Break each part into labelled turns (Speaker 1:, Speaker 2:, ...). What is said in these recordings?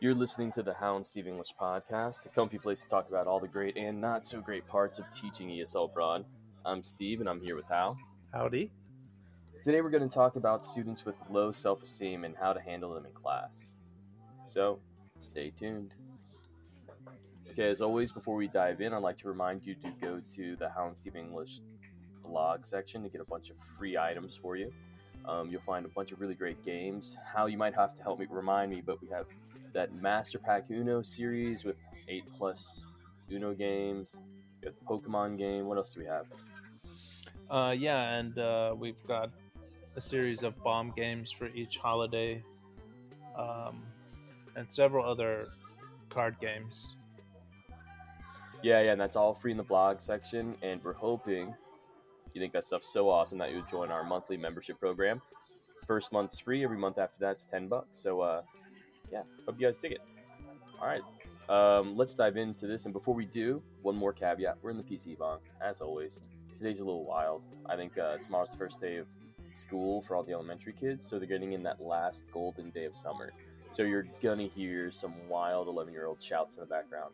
Speaker 1: You're listening to the Hound Steve English podcast, a comfy place to talk about all the great and not so great parts of teaching ESL abroad. I'm Steve, and I'm here with Hal.
Speaker 2: Howdy.
Speaker 1: Today, we're going to talk about students with low self esteem and how to handle them in class. So, stay tuned. Okay, as always, before we dive in, I'd like to remind you to go to the Hound Steve English blog section to get a bunch of free items for you. Um, you'll find a bunch of really great games. How you might have to help me remind me, but we have that Master Pack Uno series with eight plus Uno games. We have the Pokemon game. What else do we have?
Speaker 2: Uh, yeah, and uh, we've got a series of bomb games for each holiday, um, and several other card games.
Speaker 1: Yeah, yeah, and that's all free in the blog section. And we're hoping you think that stuff's so awesome that you would join our monthly membership program. First month's free. Every month after that's ten bucks. So, uh, yeah, hope you guys dig it. All right, um, let's dive into this. And before we do, one more caveat: we're in the PC bang, as always. Today's a little wild. I think uh, tomorrow's the first day of school for all the elementary kids, so they're getting in that last golden day of summer. So you're gonna hear some wild 11 year old shouts in the background.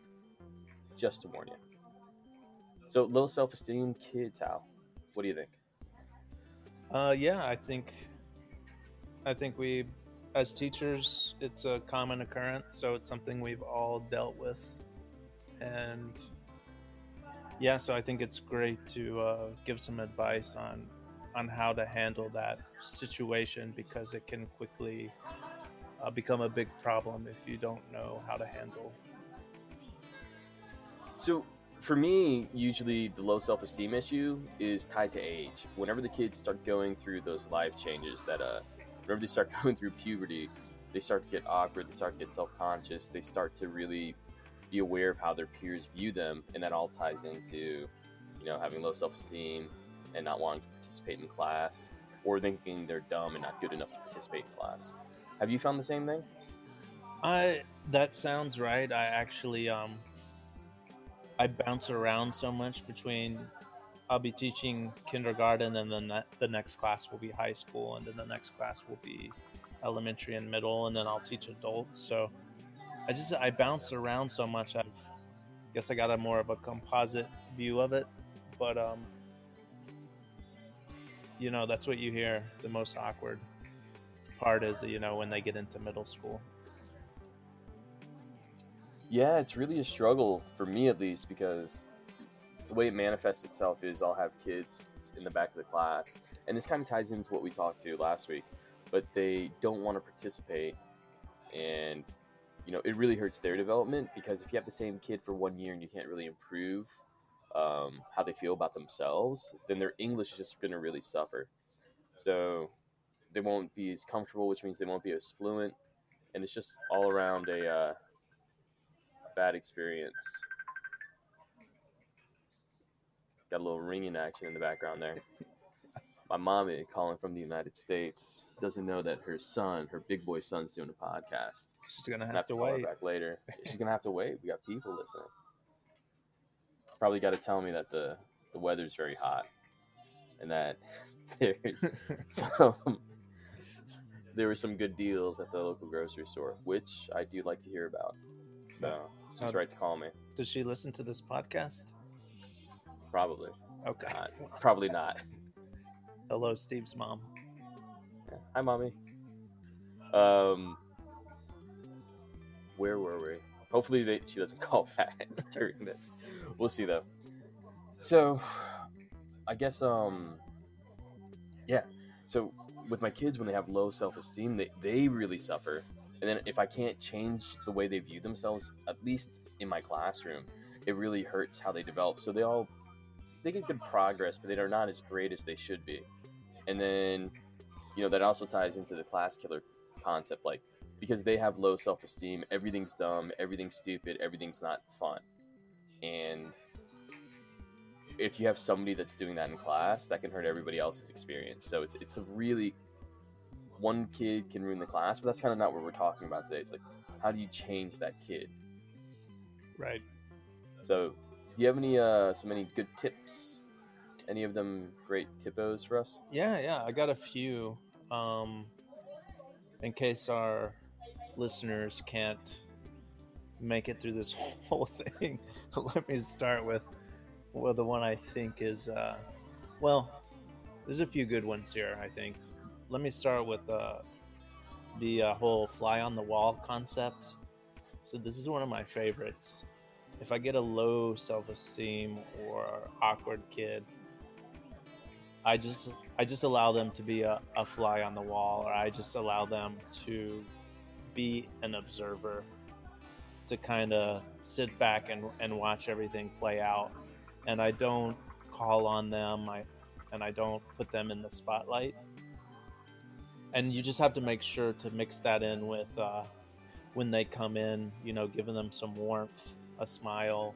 Speaker 1: Just to warn you. So low self esteem kids, Hal. What do you think?
Speaker 2: Uh, yeah, I think, I think we, as teachers, it's a common occurrence, so it's something we've all dealt with, and yeah, so I think it's great to uh, give some advice on on how to handle that situation because it can quickly uh, become a big problem if you don't know how to handle.
Speaker 1: So for me, usually the low self esteem issue is tied to age. Whenever the kids start going through those life changes, that uh, whenever they start going through puberty, they start to get awkward, they start to get self conscious, they start to really be aware of how their peers view them, and that all ties into, you know, having low self esteem and not wanting to participate in class, or thinking they're dumb and not good enough to participate in class. Have you found the same thing?
Speaker 2: I that sounds right. I actually um I bounce around so much between I'll be teaching kindergarten and then that, the next class will be high school and then the next class will be elementary and middle and then I'll teach adults. So I just I bounce around so much. I guess I got a more of a composite view of it, but um you know, that's what you hear the most awkward part is, you know, when they get into middle school.
Speaker 1: Yeah, it's really a struggle for me at least because the way it manifests itself is I'll have kids in the back of the class, and this kind of ties into what we talked to last week, but they don't want to participate, and you know it really hurts their development because if you have the same kid for one year and you can't really improve um, how they feel about themselves, then their English is just going to really suffer. So they won't be as comfortable, which means they won't be as fluent, and it's just all around a uh, bad experience. Got a little ringing action in the background there. My mommy calling from the United States doesn't know that her son, her big boy son's doing a podcast.
Speaker 2: She's gonna have, to
Speaker 1: call her
Speaker 2: wait.
Speaker 1: back later. She's gonna have to wait. We got people listening. Probably got to tell me that the the weather's very hot, and that there's some there were some good deals at the local grocery store, which I do like to hear about. So she's
Speaker 2: Uh,
Speaker 1: right to call me.
Speaker 2: Does she listen to this podcast?
Speaker 1: Probably
Speaker 2: Okay.
Speaker 1: not. Probably not.
Speaker 2: Hello, Steve's mom.
Speaker 1: Yeah. Hi, mommy. Um, where were we? Hopefully, they, she doesn't call back during this. We'll see though. So, I guess um, yeah. So with my kids, when they have low self esteem, they they really suffer. And then if I can't change the way they view themselves, at least in my classroom, it really hurts how they develop. So they all they get good progress, but they are not as great as they should be. And then, you know, that also ties into the class killer concept, like because they have low self esteem, everything's dumb, everything's stupid, everything's not fun. And if you have somebody that's doing that in class, that can hurt everybody else's experience. So it's it's a really one kid can ruin the class, but that's kind of not what we're talking about today. It's like how do you change that kid?
Speaker 2: Right.
Speaker 1: So, do you have any uh some any good tips? Any of them great tippos for us?
Speaker 2: Yeah, yeah. I got a few. Um, in case our listeners can't make it through this whole thing, let me start with well the one I think is uh, well, there's a few good ones here. I think. Let me start with uh, the uh, whole fly on the wall concept. So this is one of my favorites. If I get a low self-esteem or awkward kid, I just I just allow them to be a, a fly on the wall, or I just allow them to be an observer, to kind of sit back and, and watch everything play out. And I don't call on them, I and I don't put them in the spotlight. And you just have to make sure to mix that in with uh, when they come in, you know, giving them some warmth, a smile,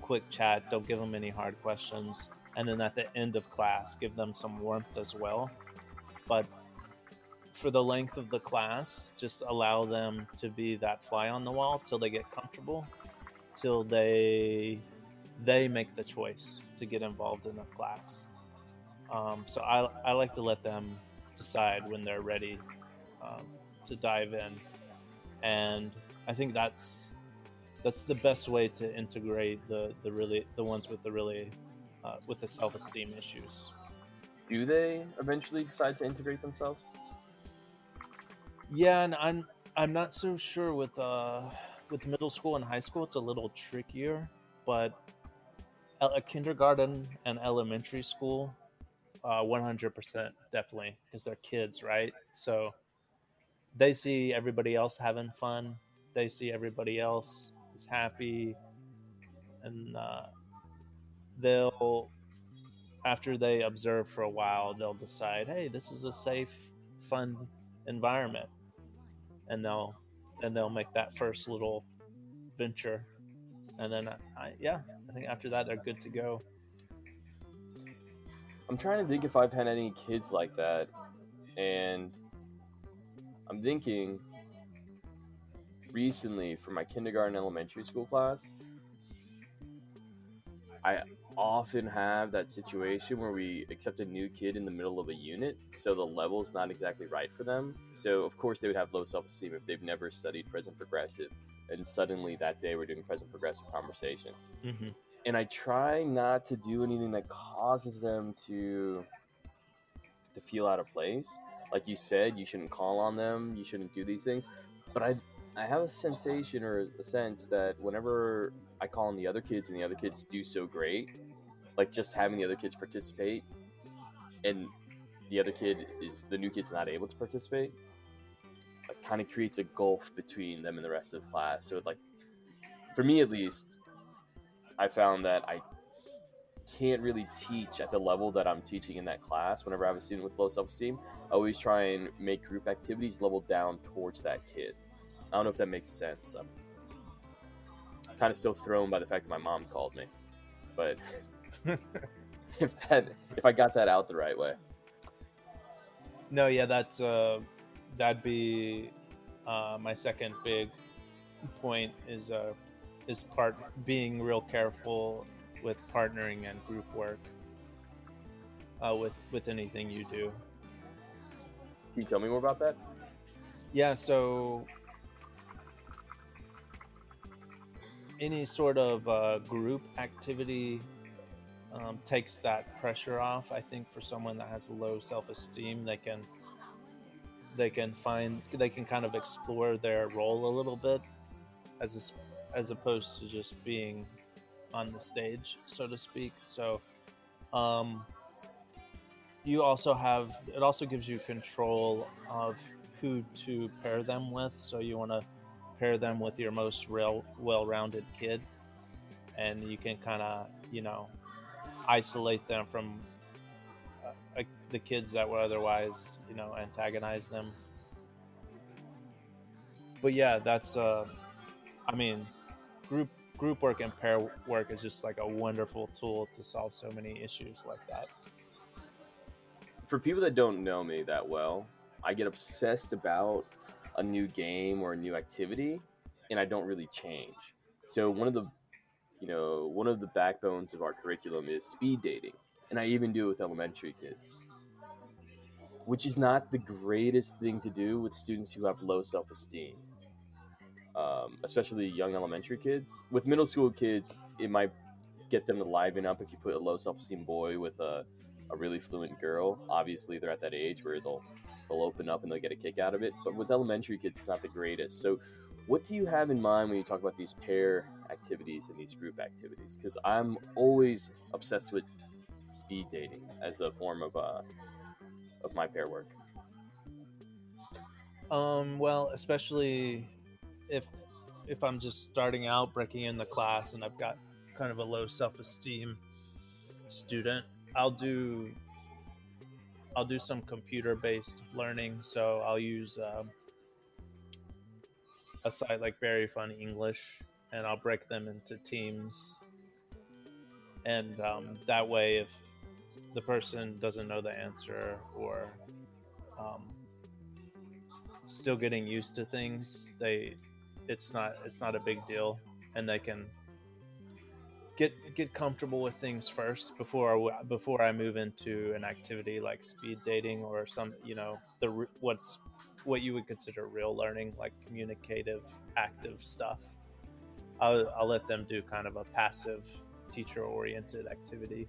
Speaker 2: quick chat. Don't give them any hard questions and then at the end of class give them some warmth as well but for the length of the class just allow them to be that fly on the wall till they get comfortable till they they make the choice to get involved in a class um, so I, I like to let them decide when they're ready um, to dive in and i think that's that's the best way to integrate the the really the ones with the really uh, with the self esteem issues.
Speaker 1: Do they eventually decide to integrate themselves?
Speaker 2: Yeah, and I'm I'm not so sure with uh with middle school and high school. It's a little trickier, but a kindergarten and elementary school, uh, 100% definitely because they're kids, right? So they see everybody else having fun. They see everybody else is happy, and uh, they'll after they observe for a while they'll decide hey this is a safe fun environment. And they'll and they'll make that first little venture. And then I, yeah i think after that they're good to go.
Speaker 1: I'm trying to think if i've had any kids like that and i'm thinking recently for my kindergarten elementary school class i often have that situation where we accept a new kid in the middle of a unit, so the level's not exactly right for them. So, of course, they would have low self esteem if they've never studied present progressive, and suddenly that day we're doing present progressive conversation. Mm-hmm. And I try not to do anything that causes them to to feel out of place. Like you said, you shouldn't call on them, you shouldn't do these things. But I I have a sensation or a sense that whenever I call on the other kids and the other kids do so great, like just having the other kids participate and the other kid is the new kid's not able to participate, like kind of creates a gulf between them and the rest of the class. So like for me at least, I found that I can't really teach at the level that I'm teaching in that class whenever I have a student with low self esteem. I always try and make group activities level down towards that kid. I don't know if that makes sense. I'm kind of still thrown by the fact that my mom called me, but if that if I got that out the right way.
Speaker 2: No, yeah, that's uh, that'd be uh, my second big point is uh, is part being real careful with partnering and group work uh, with with anything you do.
Speaker 1: Can you tell me more about that?
Speaker 2: Yeah, so any sort of uh, group activity um, takes that pressure off. I think for someone that has low self-esteem, they can they can find they can kind of explore their role a little bit, as as opposed to just being on the stage, so to speak. So, um, you also have it also gives you control of who to pair them with. So you want to pair them with your most real, well-rounded kid, and you can kind of you know isolate them from uh, the kids that would otherwise you know antagonize them. But yeah, that's uh, I mean, group group work and pair work is just like a wonderful tool to solve so many issues like that.
Speaker 1: For people that don't know me that well, I get obsessed about a new game or a new activity and I don't really change. So one of the you know, one of the backbones of our curriculum is speed dating. And I even do it with elementary kids. Which is not the greatest thing to do with students who have low self-esteem. um, especially young elementary kids. With middle school kids, it might get them to liven up if you put a low self esteem boy with a, a really fluent girl. Obviously, they're at that age where they'll they'll open up and they'll get a kick out of it. But with elementary kids, it's not the greatest. So, what do you have in mind when you talk about these pair activities and these group activities? Because I'm always obsessed with speed dating as a form of uh, of my pair work.
Speaker 2: Um, well, especially if if I'm just starting out, breaking in the class, and I've got kind of a low self esteem student, I'll do I'll do some computer based learning. So I'll use um, a site like Very Fun English, and I'll break them into teams. And um, that way, if the person doesn't know the answer or um, still getting used to things, they it's not it's not a big deal, and they can get get comfortable with things first before before I move into an activity like speed dating or some you know the what's what you would consider real learning like communicative active stuff. I'll, I'll let them do kind of a passive teacher oriented activity.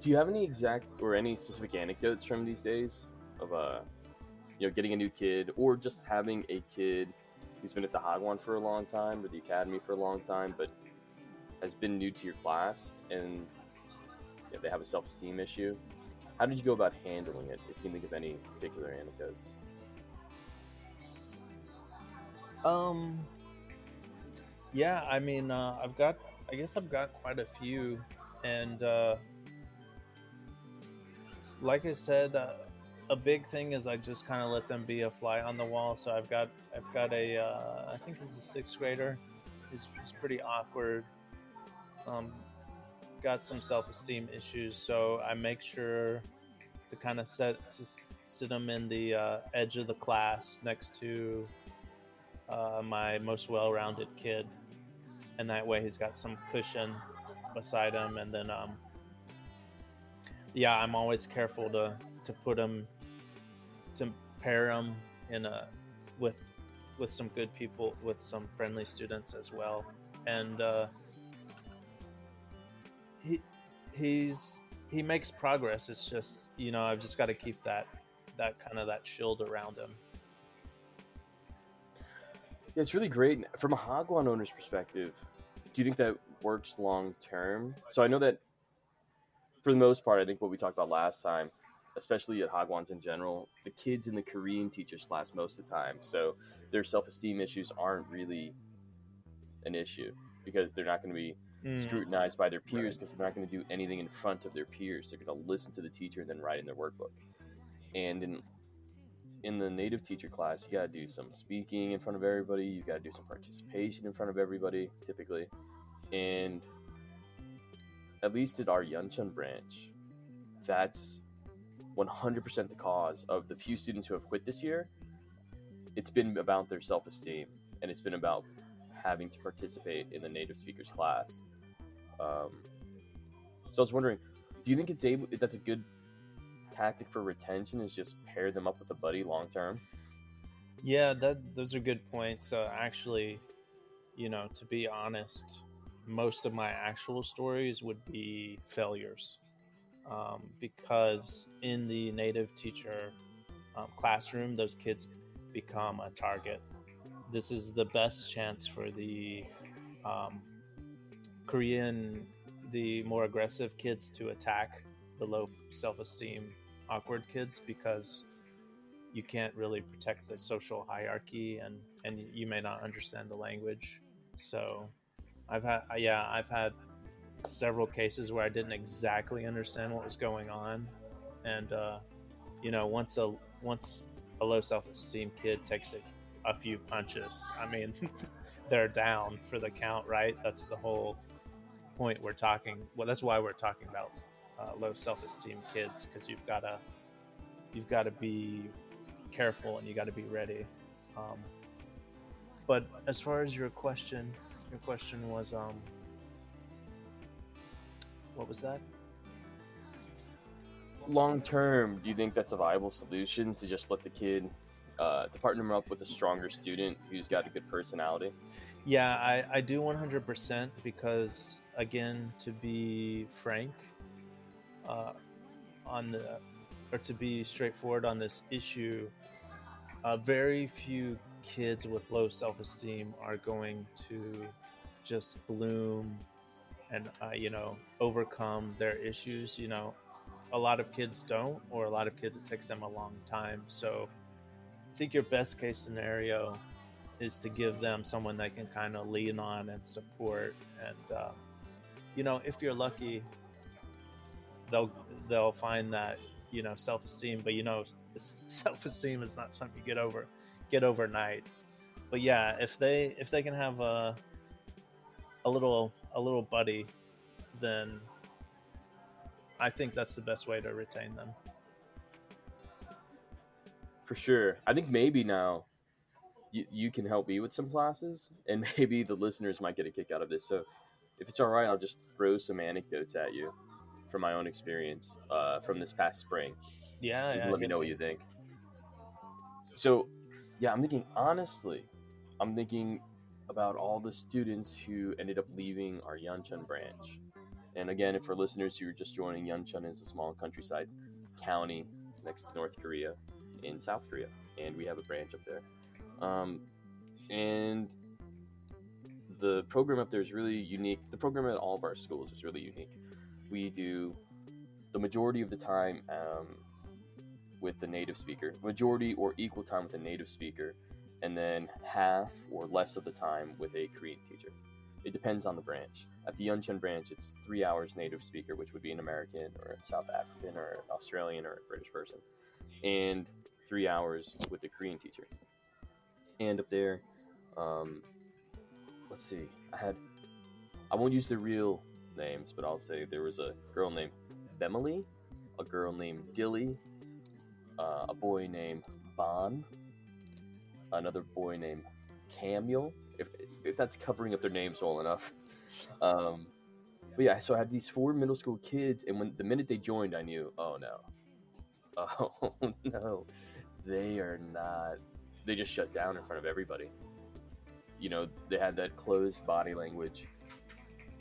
Speaker 1: Do you have any exact or any specific anecdotes from these days of uh, you know, getting a new kid or just having a kid who's been at the Hagwon for a long time or the academy for a long time, but has been new to your class and yeah, they have a self esteem issue? How did you go about handling it? If you can think of any particular anecdotes.
Speaker 2: Um. Yeah, I mean, uh, I've got. I guess I've got quite a few, and uh, like I said, uh, a big thing is I just kind of let them be a fly on the wall. So I've got I've got a uh, I think he's a sixth grader. He's, he's pretty awkward. Um, got some self esteem issues, so I make sure to kind of set to sit him in the uh, edge of the class next to uh, my most well rounded kid, and that way he's got some cushion beside him, and then um, yeah, I'm always careful to to put him to pair him in a with with some good people with some friendly students as well. And uh, he he's he makes progress. It's just you know i've just got to keep that that kind of that shield around him.
Speaker 1: Yeah it's really great. From a hagwon owner's perspective do you think that works long term? So i know that for the most part i think what we talked about last time especially at Hagwons in general, the kids in the Korean teachers class most of the time. So their self esteem issues aren't really an issue because they're not going to be mm. scrutinized by their peers because right. they're not going to do anything in front of their peers. They're going to listen to the teacher and then write in their workbook. And in in the native teacher class, you got to do some speaking in front of everybody. You got to do some participation in front of everybody, typically. And at least at our Yeoncheon branch, that's 100% the cause of the few students who have quit this year. It's been about their self esteem and it's been about having to participate in the native speakers class. Um, so I was wondering, do you think it's able? That's a good tactic for retention is just pair them up with a buddy long term.
Speaker 2: Yeah, that those are good points. Uh, actually, you know, to be honest, most of my actual stories would be failures um, because in the native teacher um, classroom, those kids become a target. This is the best chance for the um, Korean, the more aggressive kids to attack the low self esteem, awkward kids because you can't really protect the social hierarchy and, and you may not understand the language. So I've had, yeah, I've had several cases where I didn't exactly understand what was going on, and uh, you know, once a once a low self esteem kid takes a, a few punches, I mean, they're down for the count, right? That's the whole point we're talking. Well, that's why we're talking about uh, low self esteem kids because you've got to you've got to be careful and you got to be ready. Um, but as far as your question, your question was um, what was that?
Speaker 1: Long term, do you think that's a viable solution to just let the kid uh, to partner them up with a stronger student who's got a good personality?
Speaker 2: Yeah, I, I do 100% because, again, to be frank, uh, on the, or to be straightforward on this issue, uh, very few kids with low self esteem are going to just bloom and, uh, you know, overcome their issues. You know, a lot of kids don't, or a lot of kids, it takes them a long time. So I think your best case scenario is to give them someone they can kind of lean on and support. And, uh, you know, if you're lucky, they'll, they'll find that, you know, self esteem, but you know, self esteem is not something you get over, get overnight. But yeah, if they, if they can have a, a little, a little buddy, then I think that's the best way to retain them.
Speaker 1: For sure. I think maybe now you, you can help me with some classes, and maybe the listeners might get a kick out of this. So, if it's all right, I'll just throw some anecdotes at you from my own experience uh, from this past spring.
Speaker 2: Yeah, yeah
Speaker 1: let me know what you think. So, yeah, I'm thinking honestly, I'm thinking about all the students who ended up leaving our Yeoncheon branch. And again, if for listeners who are just joining, Yeoncheon is a small countryside county next to North Korea in South Korea, and we have a branch up there. Um, and the program up there is really unique. The program at all of our schools is really unique. We do the majority of the time um, with the native speaker, majority or equal time with the native speaker, and then half or less of the time with a Korean teacher. It depends on the branch. At the Yeoncheon branch, it's three hours native speaker, which would be an American or a South African or an Australian or a British person, and three hours with the Korean teacher. And up there, um, let's see, I had, I won't use the real names, but I'll say there was a girl named Bemily, a girl named Dilly, uh, a boy named Bon, another boy named Camille, if, if that's covering up their names well enough. Um, but yeah, so I had these four middle school kids, and when the minute they joined, I knew, oh no, oh no, they are not. They just shut down in front of everybody. You know, they had that closed body language,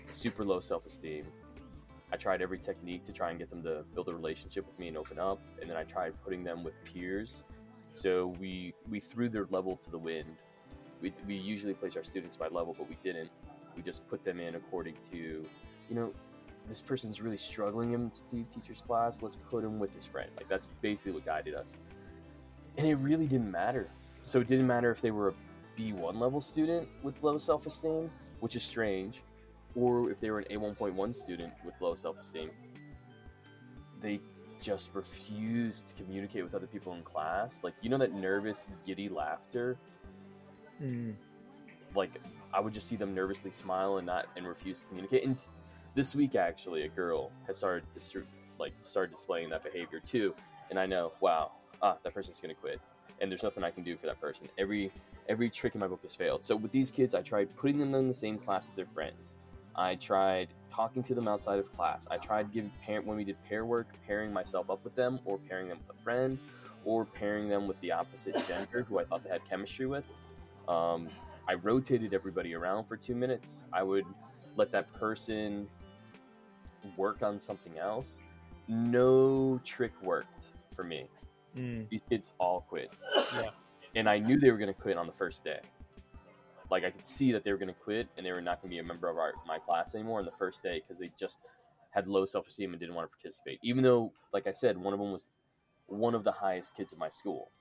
Speaker 1: super low self esteem. I tried every technique to try and get them to build a relationship with me and open up, and then I tried putting them with peers. So we we threw their level to the wind. We, we usually place our students by level, but we didn't. We just put them in according to, you know, this person's really struggling in Steve teacher's class. Let's put him with his friend. Like that's basically what guided us and it really didn't matter. So it didn't matter if they were a B1 level student with low self esteem, which is strange, or if they were an A1.1 student with low self esteem. They just refused to communicate with other people in class. Like, you know, that nervous, giddy laughter?
Speaker 2: Mm.
Speaker 1: Like, I would just see them nervously smile and not and refuse to communicate. And this week, actually, a girl has started distri- like started displaying that behavior too. And I know, wow, ah, that person's gonna quit, and there's nothing I can do for that person. Every every trick in my book has failed. So with these kids, I tried putting them in the same class as their friends. I tried talking to them outside of class. I tried giving parent when we did pair work, pairing myself up with them, or pairing them with a friend, or pairing them with the opposite gender who I thought they had chemistry with. Um, I rotated everybody around for two minutes. I would let that person work on something else. No trick worked for me.
Speaker 2: Mm.
Speaker 1: These kids all quit.
Speaker 2: Yeah.
Speaker 1: And I knew they were going to quit on the first day. Like I could see that they were going to quit and they were not going to be a member of our, my class anymore on the first day because they just had low self esteem and didn't want to participate. Even though, like I said, one of them was one of the highest kids in my school.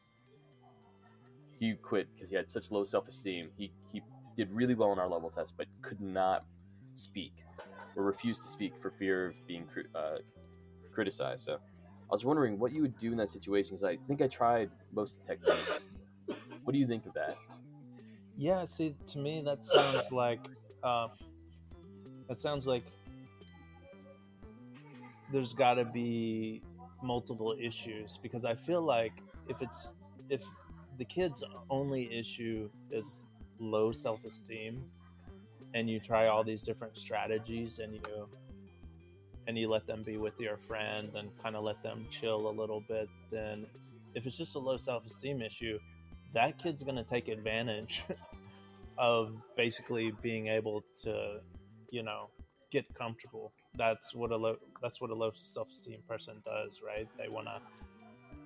Speaker 1: He quit because he had such low self esteem. He, he did really well on our level test, but could not speak or refused to speak for fear of being uh, criticized. So I was wondering what you would do in that situation because I think I tried most of the techniques. what do you think of that?
Speaker 2: Yeah, see, to me that sounds like uh, that sounds like there's got to be multiple issues because I feel like if it's if the kid's only issue is low self-esteem and you try all these different strategies and you and you let them be with your friend and kind of let them chill a little bit, then if it's just a low self esteem issue, that kid's going to take advantage of basically being able to, you know, get comfortable. That's what a low that's what a low self-esteem person does, right? They want to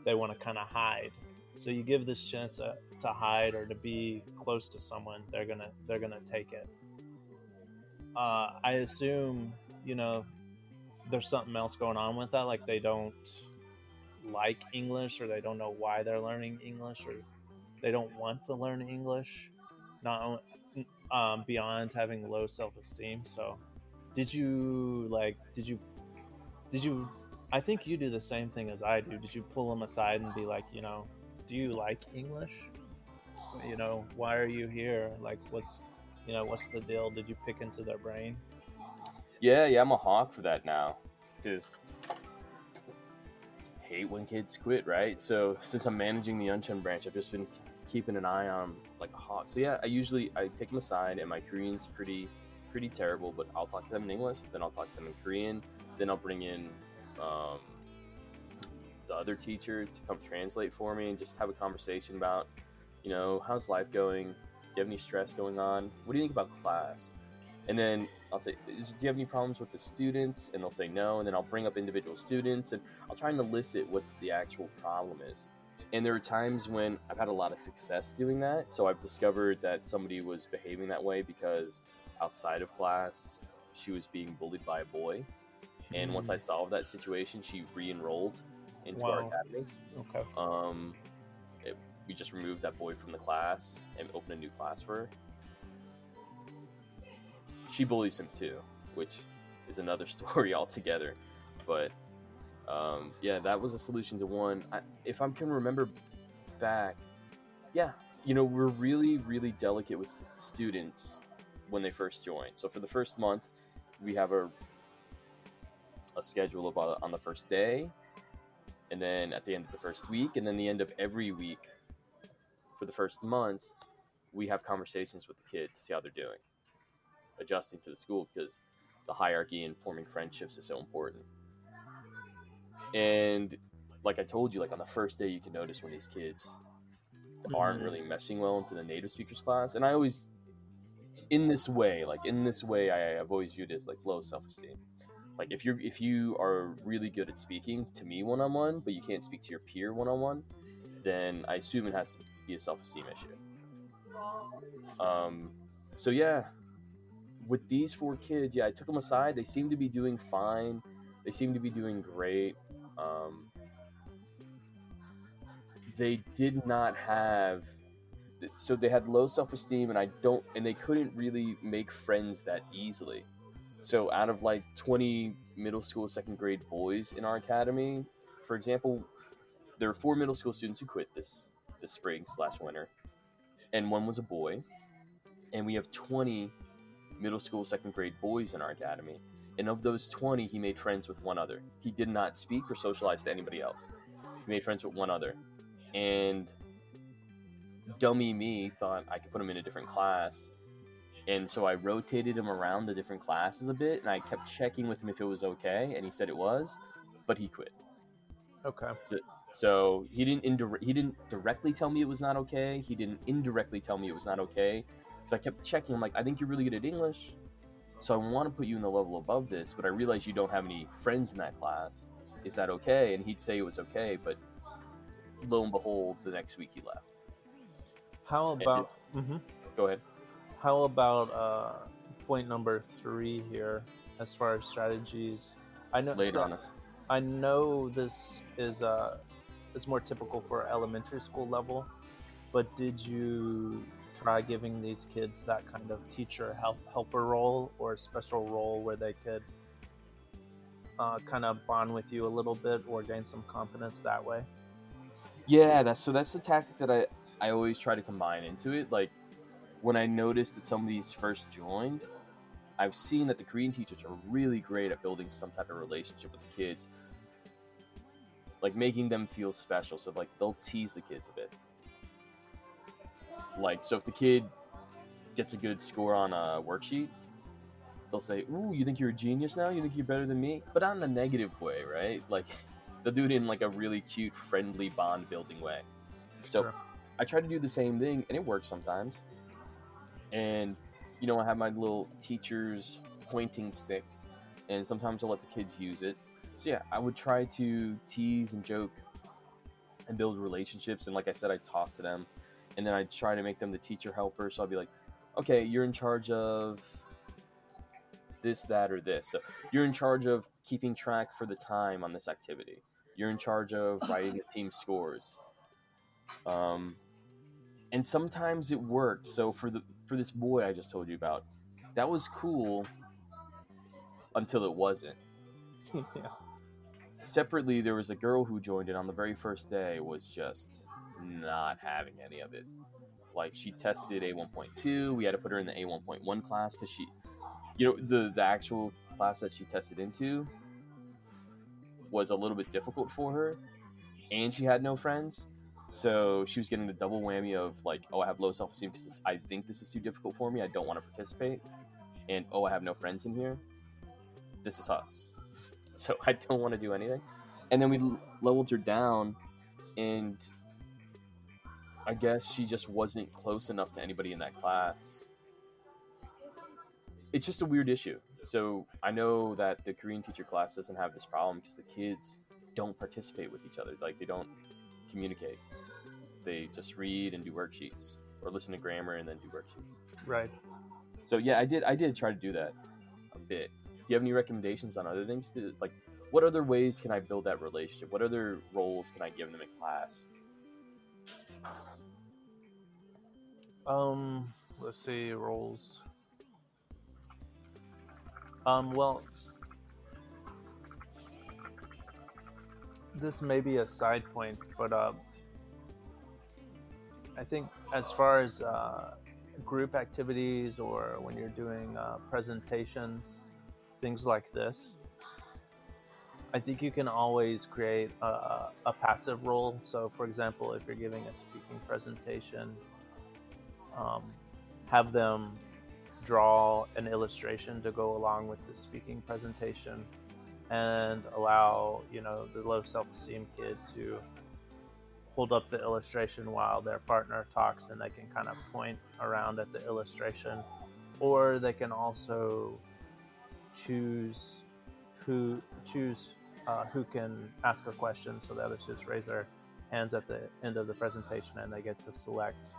Speaker 2: they want to kind of hide. So you give this chance to, to hide or to be close to someone, they're to they're to take it. Uh, I assume, you know, there's something else going on with that like they don't like English or they don't know why they're learning English or they don't want to learn English, not um, beyond having low self esteem. So, did you like? Did you? Did you? I think you do the same thing as I do. Did you pull them aside and be like, you know, do you like English? You know, why are you here? Like, what's, you know, what's the deal? Did you pick into their brain?
Speaker 1: Yeah, yeah, I'm a hawk for that now. Because hate when kids quit, right? So since I'm managing the Yeoncheon branch, I've just been keeping an eye on like a hawk. So yeah, I usually I take them aside, and my Korean's pretty pretty terrible, but I'll talk to them in English, then I'll talk to them in Korean, then I'll bring in um, the other teacher to come translate for me and just have a conversation about, you know, how's life going? Do you have any stress going on? What do you think about class? And then I'll say, do you have any problems with the students? And they'll say no. And then I'll bring up individual students and I'll try and elicit what the actual problem is. And there are times when I've had a lot of success doing that. So I've discovered that somebody was behaving that way because outside of class, she was being bullied by a boy. And once I solved that situation, she re enrolled into our academy.
Speaker 2: Okay.
Speaker 1: Um, it, we just removed that boy from the class and opened a new class for her. She bullies him too, which is another story altogether. But um, yeah, that was a solution to one. I, if I can remember back, yeah, you know, we're really, really delicate with students when they first join. So for the first month, we have a a schedule of uh, on the first day, and then at the end of the first week, and then the end of every week for the first month, we have conversations with the kid to see how they're doing, adjusting to the school because the hierarchy and forming friendships is so important. And like I told you, like on the first day, you can notice when these kids aren't really meshing well into the native speakers class. And I always, in this way, like in this way, I, I've always viewed it as like low self esteem. Like if you're if you are really good at speaking to me one on one, but you can't speak to your peer one on one, then I assume it has to be a self esteem issue. Um, so yeah, with these four kids, yeah, I took them aside. They seem to be doing fine. They seem to be doing great. Um, they did not have so they had low self-esteem and i don't and they couldn't really make friends that easily. So out of like 20 middle school second grade boys in our academy for example there were four middle school students who quit this this spring slash winter. And one was a boy. And we have 20 middle school second grade boys in our academy and of those 20 he made friends with one other he did not speak or socialize to anybody else he made friends with one other and dummy me thought I could put him in a different class. And so I rotated him around the different classes a bit, and I kept checking with him if it was okay, and he said it was, but he quit.
Speaker 2: Okay.
Speaker 1: So he didn't indir- he didn't directly tell me it was not okay. He didn't indirectly tell me it was not okay. So I kept checking. I'm like, I think you're really good at English, so I want to put you in the level above this, but I realize you don't have any friends in that class. Is that okay? And he'd say it was okay, but lo and behold, the next week he left.
Speaker 2: How about? hmm
Speaker 1: Go ahead.
Speaker 2: How about uh, point number three here, as far as strategies? I know.
Speaker 1: It
Speaker 2: so
Speaker 1: on us.
Speaker 2: I know this is uh, is more typical for elementary school level, but did you try giving these kids that kind of teacher help helper role or special role where they could uh, kind of bond with you a little bit or gain some confidence that way?
Speaker 1: Yeah, that's so that's the tactic that I I always try to combine into it. Like when I noticed that somebody's first joined, I've seen that the Korean teachers are really great at building some type of relationship with the kids, like making them feel special. So like they'll tease the kids a bit. Like so, if the kid gets a good score on a worksheet, they'll say, "Ooh, you think you're a genius now? You think you're better than me?" But not in a negative way, right? Like they'll do it in like a really cute, friendly bond building way. So
Speaker 2: Sure.
Speaker 1: I try to do the same thing, and it works sometimes. And you know, I have my little teacher's pointing stick, and sometimes I'll let the kids use it. So yeah, I would try to tease and joke and build relationships. And like I said, I talk to them, and then I try to make them the teacher helper. So I'll be like, okay, you're in charge of this, that, or this. So you're in charge of keeping track for the time on this activity. You're in charge of writing the team scores. Um, and sometimes it worked. So for the for this boy I just told you about, that was cool until it wasn't.
Speaker 2: yeah.
Speaker 1: Separately, there was a girl who joined it on the very first day was just not having any of it. Like she tested A1.2, we had to put her in the A1.1 class because she, you know, the the actual class that she tested into was a little bit difficult for her, and she had no friends. So she was getting the double whammy of like, oh, I have low self esteem because I think this is too difficult for me. I don't want to participate, and oh, I have no friends in here. This sucks. So I don't want to do anything. And then we leveled her down, and I guess she just wasn't close enough to anybody in that class. It's just a weird issue. So I know that the Korean teacher class doesn't have this problem because the kids don't participate with each other. Like they don't communicate. They just read and do worksheets or listen to grammar and then do worksheets.
Speaker 2: Right.
Speaker 1: So yeah, I did I did try to do that a bit. Do you have any recommendations on other things to like what other ways can I build that relationship? What other roles can I give them in class?
Speaker 2: Um, let's see roles. Um, well, this may be a side point, but uh, I think as far as uh, group activities or when you're doing uh, presentations, things like this, I think you can always create a, a passive role. So, for example, if you're giving a speaking presentation, um, have them draw an illustration to go along with the speaking presentation and allow you know the low self-esteem kid to hold up the illustration while their partner talks and they can kind of point around at the illustration. Or they can also choose who choose uh, who can ask a question so the others just raise their hands at the end of the presentation and they get to select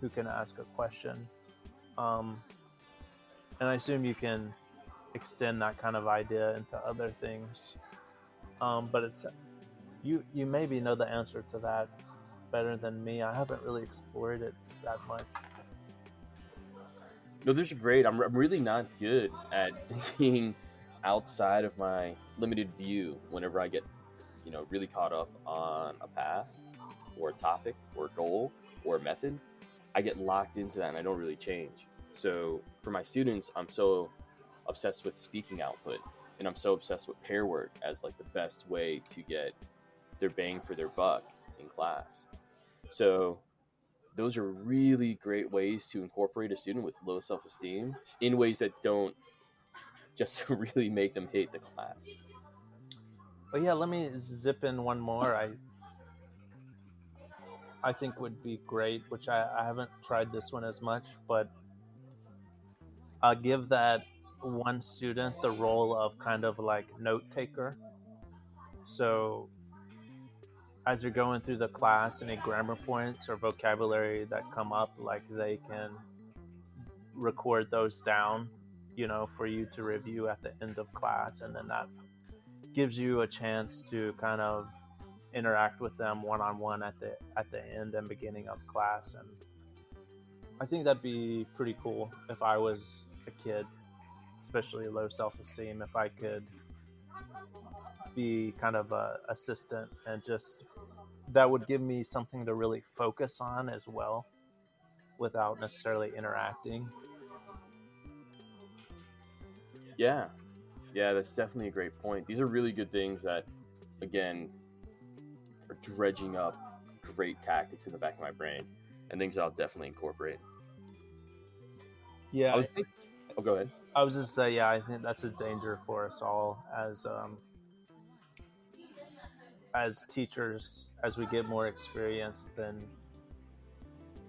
Speaker 2: who can ask a question um, and i assume you can extend that kind of idea into other things um, but it's you you maybe know the answer to that better than me i haven't really explored it that much
Speaker 1: No, those are great. I'm, I'm really not good at thinking outside of my limited view whenever I get, you know, really caught up on a path or a topic or a goal or a method. I get locked into that and I don't really change. So for my students, I'm so obsessed with speaking output and I'm so obsessed with pair work as like the best way to get their bang for their buck in class. So those are really great ways to incorporate a student with low self-esteem in ways that don't just really make them hate the class.
Speaker 2: But yeah, let me zip in one more. I I think would be great, which I, I haven't tried this one as much, but I'll give that one student the role of kind of like note taker. So as you're going through the class, any grammar points or vocabulary that come up, like they can record those down, you know, for you to review at the end of class, and then that gives you a chance to kind of interact with them one on one at the at the end and beginning of class, and I think that'd be pretty cool if I was a kid, especially low self esteem, if I could be kind of a assistant and just that would give me something to really focus on as well without necessarily interacting
Speaker 1: Yeah. Yeah, that's definitely a great point. These are really good things that, again, are dredging up great tactics in the back of my brain and things that I'll definitely incorporate.
Speaker 2: yeah
Speaker 1: I was thinking, oh, go ahead.
Speaker 2: I was just say, yeah, I think that's a danger for us all as um, as teachers as we get more experience. Then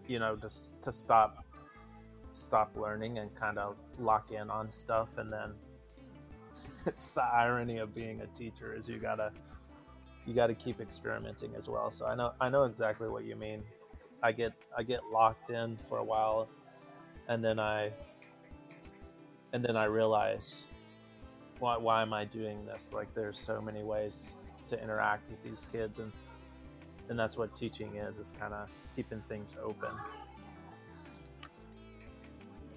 Speaker 2: you know, just to stop stop learning and kind of lock in on stuff and then it's the irony of being a teacher is you gotta you gotta keep experimenting as well so i know i know exactly what you mean i get i get locked in for a while and then i and then i realize why, why am i doing this like there's so many ways to interact with these kids and and that's what teaching is is kind of keeping things open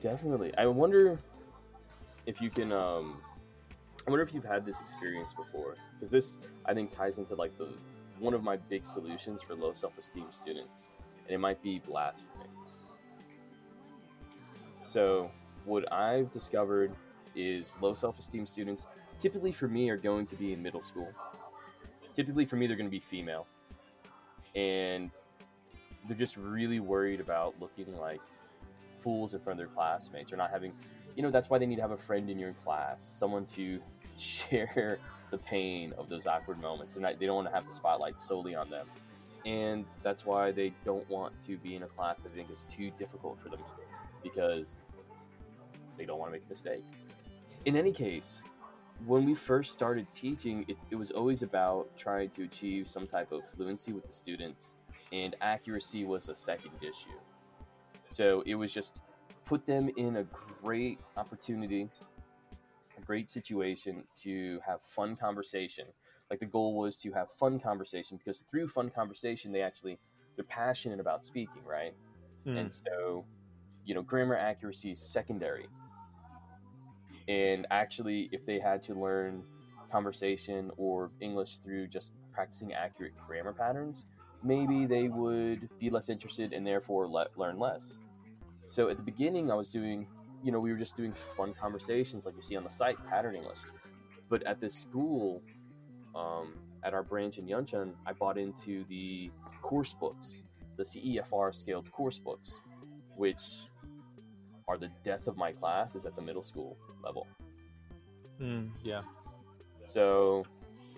Speaker 1: Definitely. I wonder if you can. Um, I wonder if you've had this experience before, because this I think ties into like the one of my big solutions for low self-esteem students, and it might be blasphemy. So, what I've discovered is low self-esteem students typically for me are going to be in middle school. Typically for me they're going to be female. And they're just really worried about looking like fools in front of their classmates or not having you know that's why they need to have a friend in your class someone to share the pain of those awkward moments and they don't want to have the spotlight solely on them. And that's why they don't want to be in a class that they think is too difficult for them because they don't want to make a mistake. In any case when we first started teaching it, it was always about trying to achieve some type of fluency with the students and accuracy was a second issue. So it was just put them in a great opportunity, great situation to have fun conversation. Like the goal was to have fun conversation because through fun conversation, they actually they're passionate about speaking, right? Mm. And so, you know, grammar accuracy is secondary. And actually, if they had to learn conversation or English through just practicing accurate grammar patterns, maybe they would be less interested and therefore let, learn less. So at the beginning, I was doing, you know, we were just doing fun conversations like you see on the site, pattern English. But at this school, um, at our branch in Yeoncheon, I bought into the course books, the CEFR scaled course books, which are the death of my class is at the middle school level.
Speaker 2: Mm, yeah.
Speaker 1: So,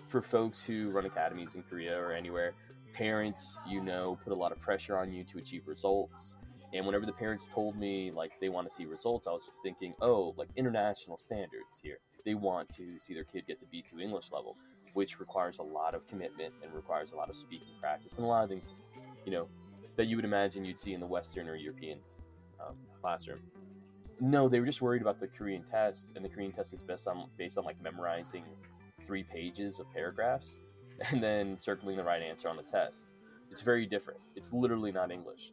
Speaker 1: for folks who run academies in Korea or anywhere, parents, you know, put a lot of pressure on you to achieve results. And whenever the parents told me like they want to see results, I was thinking, oh, like international standards here. They want to see their kid get to B2 English level, which requires a lot of commitment and requires a lot of speaking practice and a lot of things, you know, that you would imagine you'd see in the Western or European um, classroom. No, they were just worried about the Korean test, and the Korean test is based on based on like memorizing three pages of paragraphs and then circling the right answer on the test. It's very different. It's literally not English.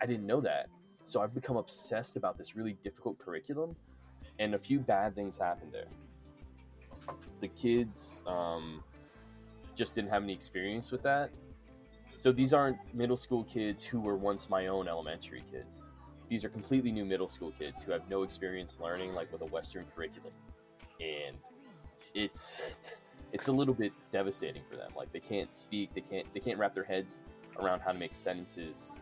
Speaker 1: I didn't know that. So I've become obsessed about this really difficult curriculum, and a few bad things happened there. The kids um, just didn't have any experience with that. So these aren't middle school kids who were once my own elementary kids. These are completely new middle school kids who have no experience learning like with a Western curriculum, and it's it's a little bit devastating for them. Like they can't speak, they can't they can't wrap their heads around how to make sentences,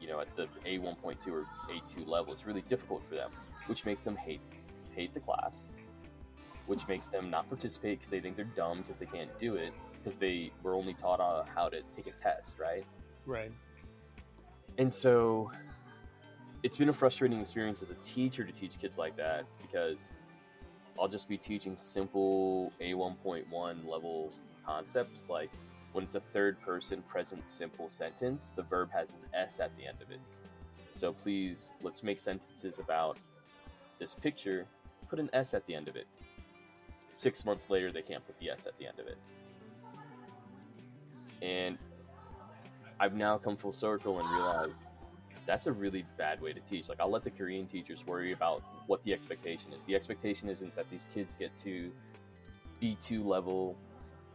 Speaker 1: you know, at the A one point two or A two level. It's really difficult for them, which makes them hate hate the class, which makes them not participate because they think they're dumb because they can't do it because they were only taught uh, how to take a test, right?
Speaker 2: Right.
Speaker 1: And so it's been a frustrating experience as a teacher to teach kids like that because I'll just be teaching simple A1.1 level concepts like when it's a third person present simple sentence, the verb has an S at the end of it. So please, let's make sentences about this picture, put an S at the end of it. Six months later, they can't put the S at the end of it. And I've now come full circle and realized that's a really bad way to teach. Like, I'll let the Korean teachers worry about what the expectation is. The expectation isn't that these kids get to B2 level,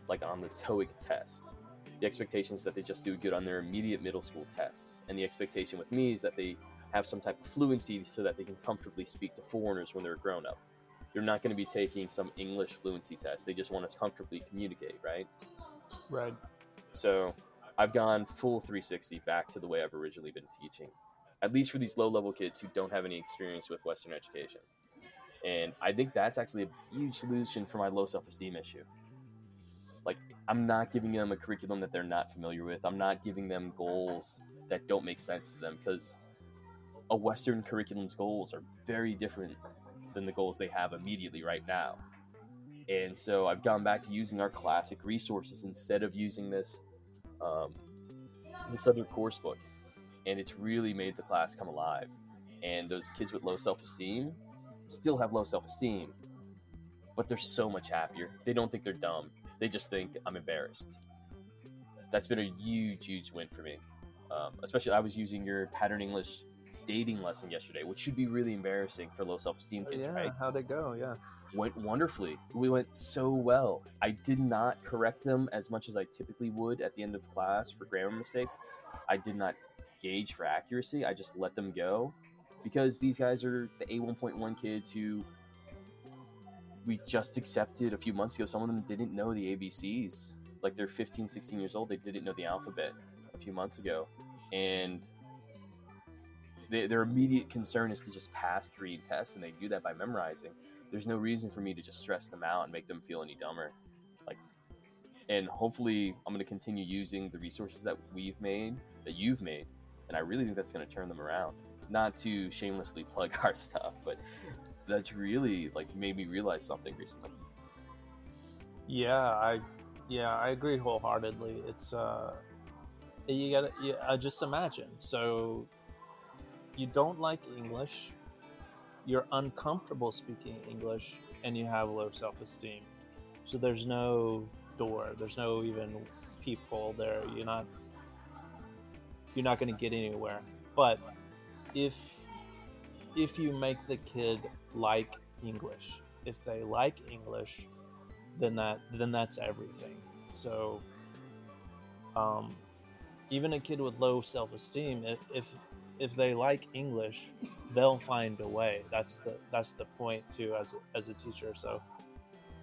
Speaker 1: like on the TOEIC test. The expectation is that they just do good on their immediate middle school tests. And the expectation with me is that they have some type of fluency so that they can comfortably speak to foreigners when they're grown up. They're not going to be taking some English fluency test. They just want to comfortably communicate, right?
Speaker 2: Right.
Speaker 1: So I've gone full 360 back to the way I've originally been teaching at least for these low level kids who don't have any experience with Western education. And I think that's actually a huge solution for my low self esteem issue. Like, I'm not giving them a curriculum that they're not familiar with, I'm not giving them goals that don't make sense to them because a Western curriculum's goals are very different than the goals they have immediately right now. And so I've gone back to using our classic resources instead of using this um, this other course book, and it's really made the class come alive. And those kids with low self esteem still have low self esteem, but they're so much happier. They don't think they're dumb. They just think I'm embarrassed. That's been a huge, huge win for me. Um, especially, I was using your pattern English dating lesson yesterday, which should be really embarrassing for low self esteem kids,
Speaker 2: yeah,
Speaker 1: right?
Speaker 2: how'd it go? Yeah.
Speaker 1: Went wonderfully. We went so well. I did not correct them as much as I typically would at the end of class for grammar mistakes. I did not gauge for accuracy. I just let them go because these guys are the A1.1 kids who we just accepted a few months ago. Some of them didn't know the ABCs. Like they're 15, 16 years old. They didn't know the alphabet a few months ago. And they, their immediate concern is to just pass Korean tests, and they do that by memorizing. There's no reason for me to just stress them out and make them feel any dumber. Like, and hopefully, I'm going to continue using the resources that we've made, that you've made, and I really think that's going to turn them around. Not to shamelessly plug our stuff, but that's really like made me realize something recently.
Speaker 2: Yeah, I yeah, I agree wholeheartedly. It's uh you gotta yeah, uh, just imagine. So you don't like English, you're uncomfortable speaking English, and you have low self esteem. So there's no door, there's no even peephole there. You're not you're not gonna get anywhere. But if if you make the kid like English, if they like English, then that then that's everything. So, um, even a kid with low self esteem, if, if if they like English, they'll find a way. That's the that's the point too as a, as a teacher. So,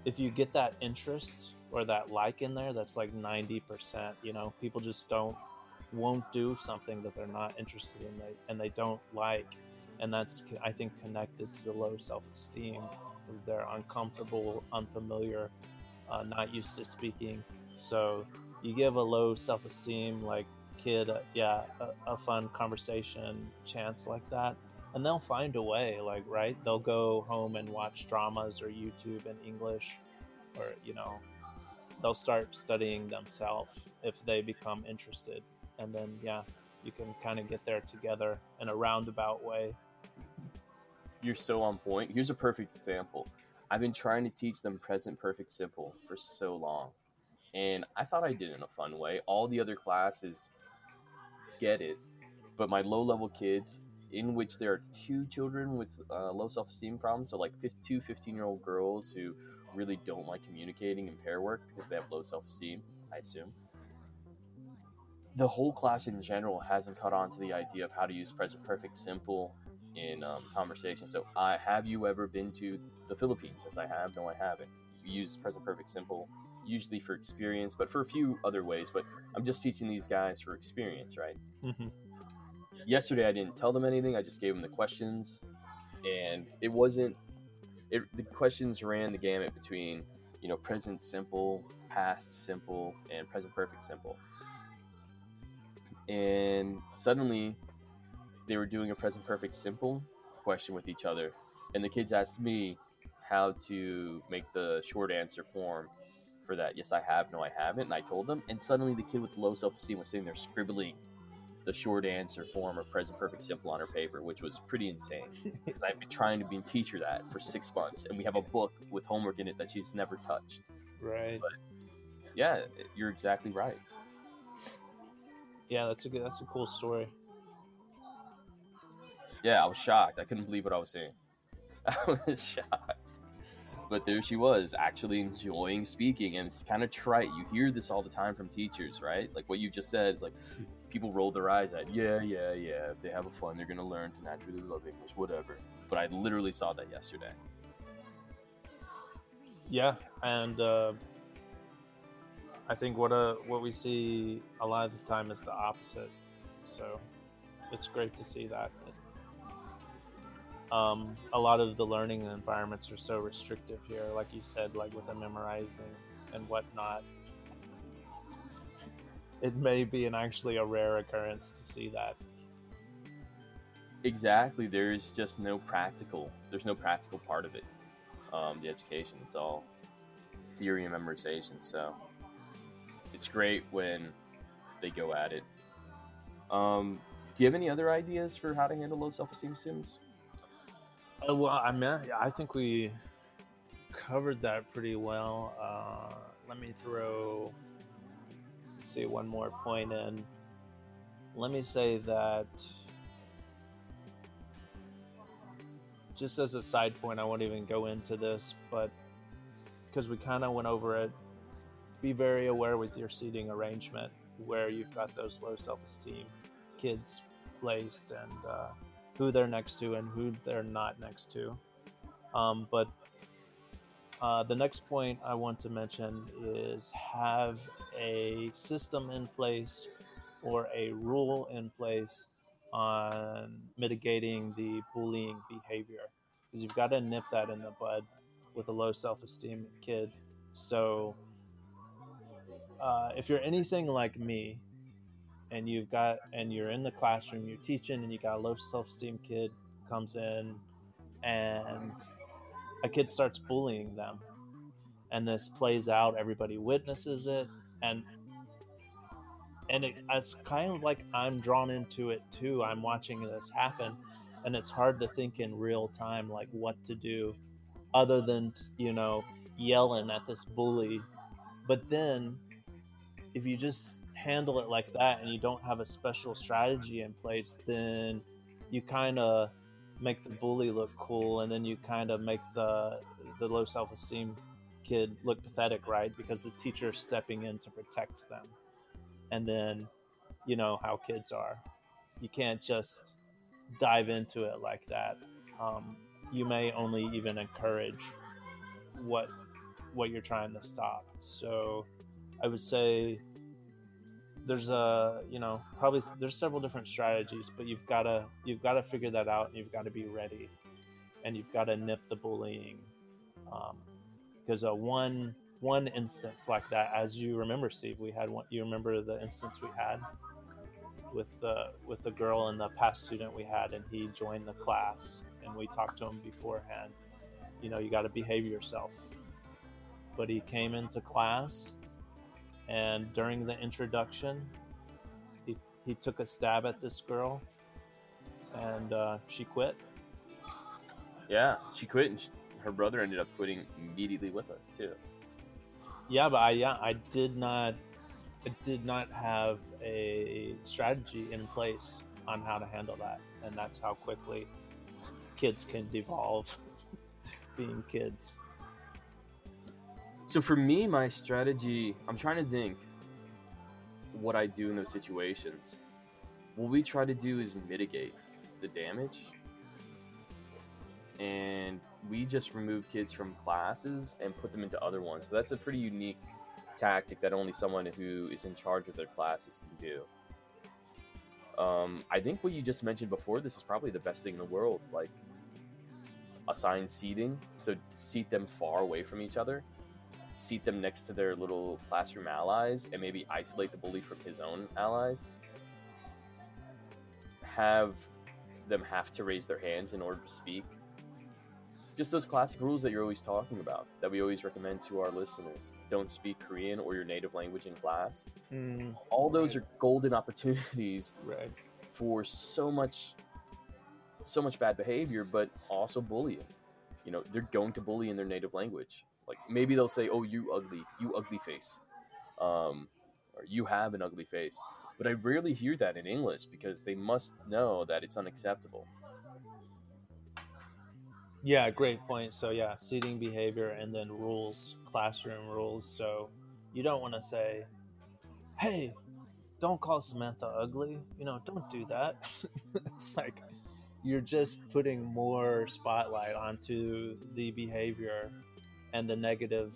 Speaker 2: if you get that interest or that like in there, that's like ninety percent. You know, people just don't won't do something that they're not interested in they, and they don't like and that's i think connected to the low self-esteem is they're uncomfortable unfamiliar uh, not used to speaking. So you give a low self-esteem like kid uh, yeah a, a fun conversation chance like that and they'll find a way like right? They'll go home and watch dramas or youtube in english or you know they'll start studying themselves if they become interested and then yeah you can kind of get there together in a roundabout way
Speaker 1: You're so on point. Here's a perfect example. I've been trying to teach them present perfect simple for so long. And I thought I did it in a fun way. All the other classes get it. But my low level kids, in which there are two children with uh, low self esteem problems, so like two 15 year old girls who really don't like communicating and pair work because they have low self esteem, I assume. The whole class in general hasn't caught on to the idea of how to use present perfect simple in um, conversation. So, I have you ever been to the Philippines? Yes, I have. No, I haven't. You use present perfect simple usually for experience, but for a few other ways. But I'm just teaching these guys for experience, right?
Speaker 2: mm-hmm.
Speaker 1: Yesterday, I didn't tell them anything. I just gave them the questions, and it wasn't. It the questions ran the gamut between you know present simple, past simple, and present perfect simple. And suddenly, they were doing a present perfect simple question with each other, and the kids asked me how to make the short answer form for that. Yes, I have. No, I haven't. And I told them, and suddenly the kid with low self esteem was sitting there scribbling the short answer form of present perfect simple on her paper, which was pretty insane because I've been trying to be teach her that for six months, and we have a book with homework in it that she's never touched.
Speaker 2: right
Speaker 1: Yeah, you're exactly right.
Speaker 2: yeah that's a good that's a cool story
Speaker 1: Yeah, I was shocked. I couldn't believe what I was seeing. I was shocked. But there she was, actually enjoying speaking, and it's kind of trite. You hear this all the time from teachers, right? Like what you just said is like people roll their eyes at. Yeah, yeah, yeah. If they have a fun, they're gonna learn to naturally love English, whatever. But I literally saw that yesterday.
Speaker 2: yeah and uh, i think what uh what we see a lot of the time is the opposite so it's great to see that um, a lot of the learning environments are so restrictive here like you said like with the memorizing and whatnot it may be an actually a rare occurrence to see that.
Speaker 1: Exactly. There's just no practical. There's no practical part of it. Um, the education. It's all theory and memorization. So it's great when they go at it. Um, do you have any other ideas for how to handle low self-esteem students?
Speaker 2: Uh, well, I mean, I think we covered that pretty well. Uh, let me throw, let's see, one more point in. Let me say that, just as a side point, I won't even go into this, but because we kind of went over it, be very aware with your seating arrangement where you've got those low self esteem kids placed and uh, who they're next to and who they're not next to. Um, but uh, the next point I want to mention is have a system in place or a rule in place on mitigating the bullying behavior because you've got to nip that in the bud with a low self-esteem kid so uh, if you're anything like me and you've got and you're in the classroom you're teaching and you got a low self-esteem kid comes in and a kid starts bullying them. And this plays out everybody witnesses it and and it, it's kind of like i'm drawn into it too. I'm watching this happen and it's hard to think in real time like what to do other than you know yelling at this bully. But then if you just handle it like that and you don't have a special strategy in place then you kind of make the bully look cool and then you kind of make the the low self-esteem kid look pathetic right? Because the teacher is stepping in to protect them. And then you know how kids are. You can't just dive into it like that. Um, you may only even encourage what what you're trying to stop. So i would say there's a you know probably there's several different strategies but you've got to you've got to figure that out and you've got to be ready and you've got to nip the bullying because um, a one one instance like that as you remember steve we had one you remember the instance we had with the with the girl and the past student we had and he joined the class and we talked to him beforehand. You know you got to behave yourself. But he came into class and during the introduction he, he took a stab at this girl and uh, she quit.
Speaker 1: Yeah, she quit, and she, her brother ended up quitting immediately with her too.
Speaker 2: yeah but i yeah i did not i did not have a strategy in place on how to handle that. And that's how quickly kids can devolve being kids
Speaker 1: So for me, my strategy, I'm trying to think what I do in those situations. What we try to do is mitigate the damage. And we just remove kids from classes and put them into other ones. But that's a pretty unique tactic that only someone who is in charge of their classes can do. Um, I think what you just mentioned before, this is probably the best thing in the world. Like, assign seating, so seat them far away from each other seat them next to their little classroom allies and maybe isolate the bully from his own allies. Have them have to raise their hands in order to speak. Just those classic rules that you're always talking about, that we always recommend to our listeners. Don't speak Korean or your native language in class.
Speaker 2: mm,
Speaker 1: All those are golden opportunities
Speaker 2: right
Speaker 1: for so much so much bad behavior, but also bullying. You know, they're going to bully in their native language. Like maybe they'll say, "Oh, you ugly, you ugly face," um, or "You have an ugly face." But I rarely hear that in English because they must know that it's unacceptable.
Speaker 2: Yeah, great point. So yeah, seating behavior and then rules, classroom rules. So you don't want to say, "Hey, don't call Samantha ugly." You know, don't do that. it's like you're just putting more spotlight onto the behavior and the negative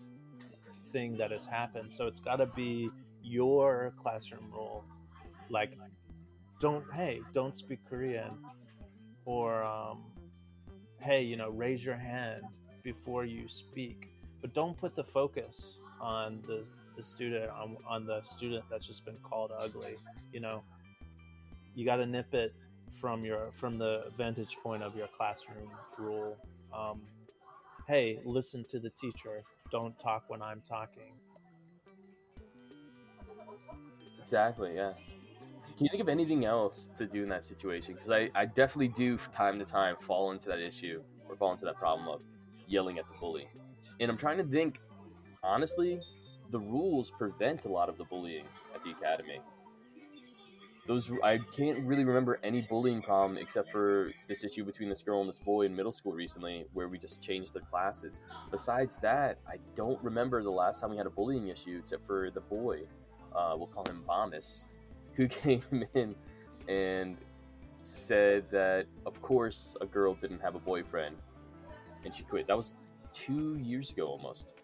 Speaker 2: thing that has happened. So it's got to be your classroom rule. Like, don't hey, don't speak Korean, or um, hey, you know, raise your hand before you speak. But don't put the focus on the the student on, on the student that's just been called ugly you know you got to nip it from your from the vantage point of your classroom rule um, hey listen to the teacher don't talk when i'm talking
Speaker 1: Exactly. Yeah. Can you think of anything else to do in that situation? Because I, I definitely do, from time to time, fall into that issue or fall into that problem of yelling at the bully. And I'm trying to think, honestly, the rules prevent a lot of the bullying at the academy. Those I can't really remember any bullying problem except for this issue between this girl and this boy in middle school recently, where we just changed the classes. Besides that, I don't remember the last time we had a bullying issue except for the boy uh, we'll call him Bombus, who came in and said that, of course, a girl didn't have a boyfriend and she quit. That was two years ago almost.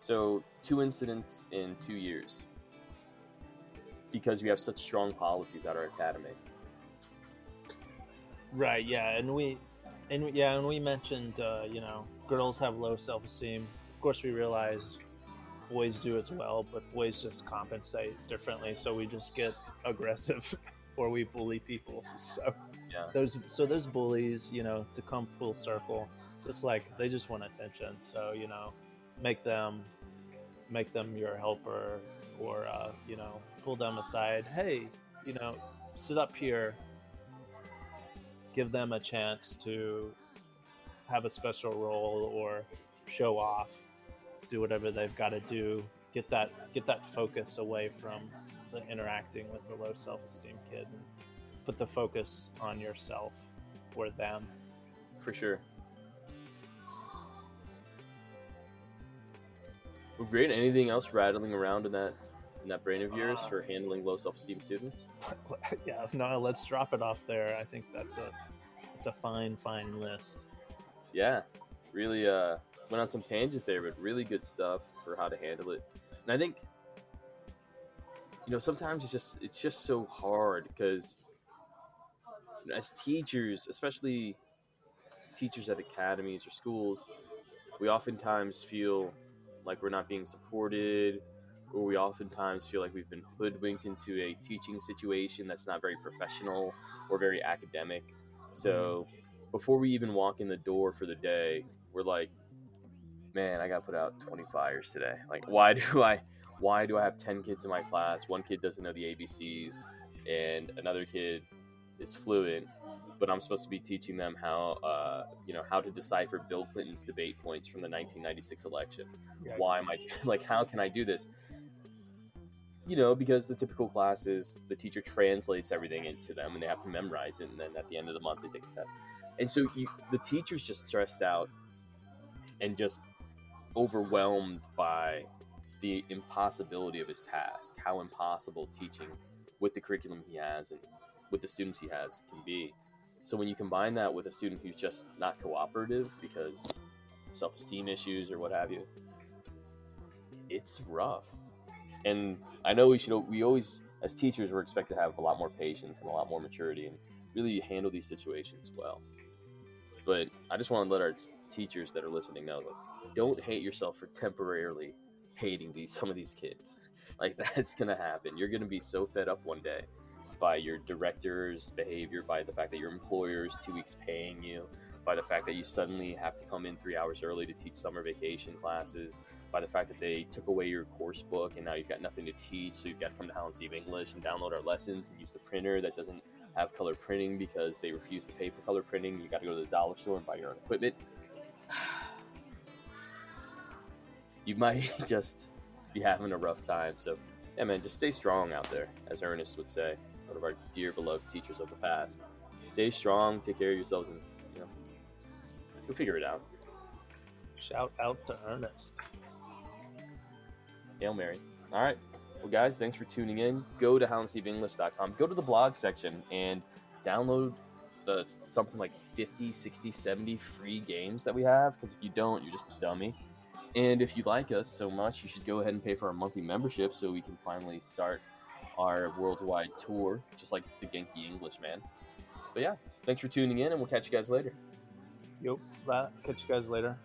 Speaker 1: So, two incidents in two years because we have such strong policies at our academy.
Speaker 2: right yeah and we and yeah and we mentioned uh, you know girls have low self-esteem of course we realize boys do as well, but boys just compensate differently. So we just get aggressive or we bully people. So
Speaker 1: Yeah.
Speaker 2: those so those bullies, you know, to come full circle, just like they just want attention. So you know, make them make them your helper or uh, you know pull them aside. Hey, you know, sit up here. Give them a chance to have a special role or show off do whatever they've got to do get that get that focus away from the interacting with the low self-esteem kid and put the focus on yourself or them
Speaker 1: For sure. Great. Anything else rattling around in that in that brain of yours
Speaker 2: Uh,
Speaker 1: for handling low self esteem students?
Speaker 2: yeah no let's drop it off there i think that's a it's a fine fine list
Speaker 1: Yeah, really uh, went on some tangents there, but really good stuff for how to handle it. And I think, you know, sometimes it's just it's just so hard because as teachers, especially teachers at academies or schools, we oftentimes feel like we're not being supported, or we oftentimes feel like we've been hoodwinked into a teaching situation that's not very professional or very academic. So before we even walk in the door for the day, we're like, man, I got to put out 20 fires today. Like, why do I, why do I have 10 kids in my class? One kid doesn't know the ABCs, and another kid is fluent, but I'm supposed to be teaching them how, uh, you know, how to decipher Bill Clinton's debate points from the 1996 election. Why am I like? How can I do this? You know, because the typical class is the teacher translates everything into them, and they have to memorize it, and then at the end of the month they take a test. And so you, the teacher's just stressed out and just overwhelmed by the impossibility of his task, how impossible teaching with the curriculum he has and with the students he has can be. So when you combine that with a student who's just not cooperative because self-esteem issues or what have you, it's rough. And I know we should we always as teachers we're expected to have a lot more patience and a lot more maturity and really handle these situations well. But I just want to let our teachers that are listening know don't hate yourself for temporarily hating these some of these kids. Like that's gonna happen. You're gonna be so fed up one day by your director's behavior, by the fact that your employer is two weeks paying you, by the fact that you suddenly have to come in three hours early to teach summer vacation classes, by the fact that they took away your course book and now you've got nothing to teach, so you've got to come to Howland Steve English and download our lessons and use the printer that doesn't have color printing because they refuse to pay for color printing. You got to go to the dollar store and buy your own equipment. you might just be having a rough time. So, yeah, man, just stay strong out there, as Ernest would say, one of our dear beloved teachers of the past. Stay strong, take care of yourselves, and you know, you'll figure it out.
Speaker 2: shout out to ernest
Speaker 1: Hail Mary. All right. Well, guys, thanks for tuning in. Go to HowlandSteveEnglish.com. Go to the blog section and download the something like 50, 60, 70 free games that we have. Because if you don't, you're just a dummy. And if you like us so much, you should go ahead and pay for our monthly membership so we can finally start our worldwide tour, just like the Genki English man. But yeah, thanks for tuning in, and we'll catch you guys later.
Speaker 2: yep catch you guys later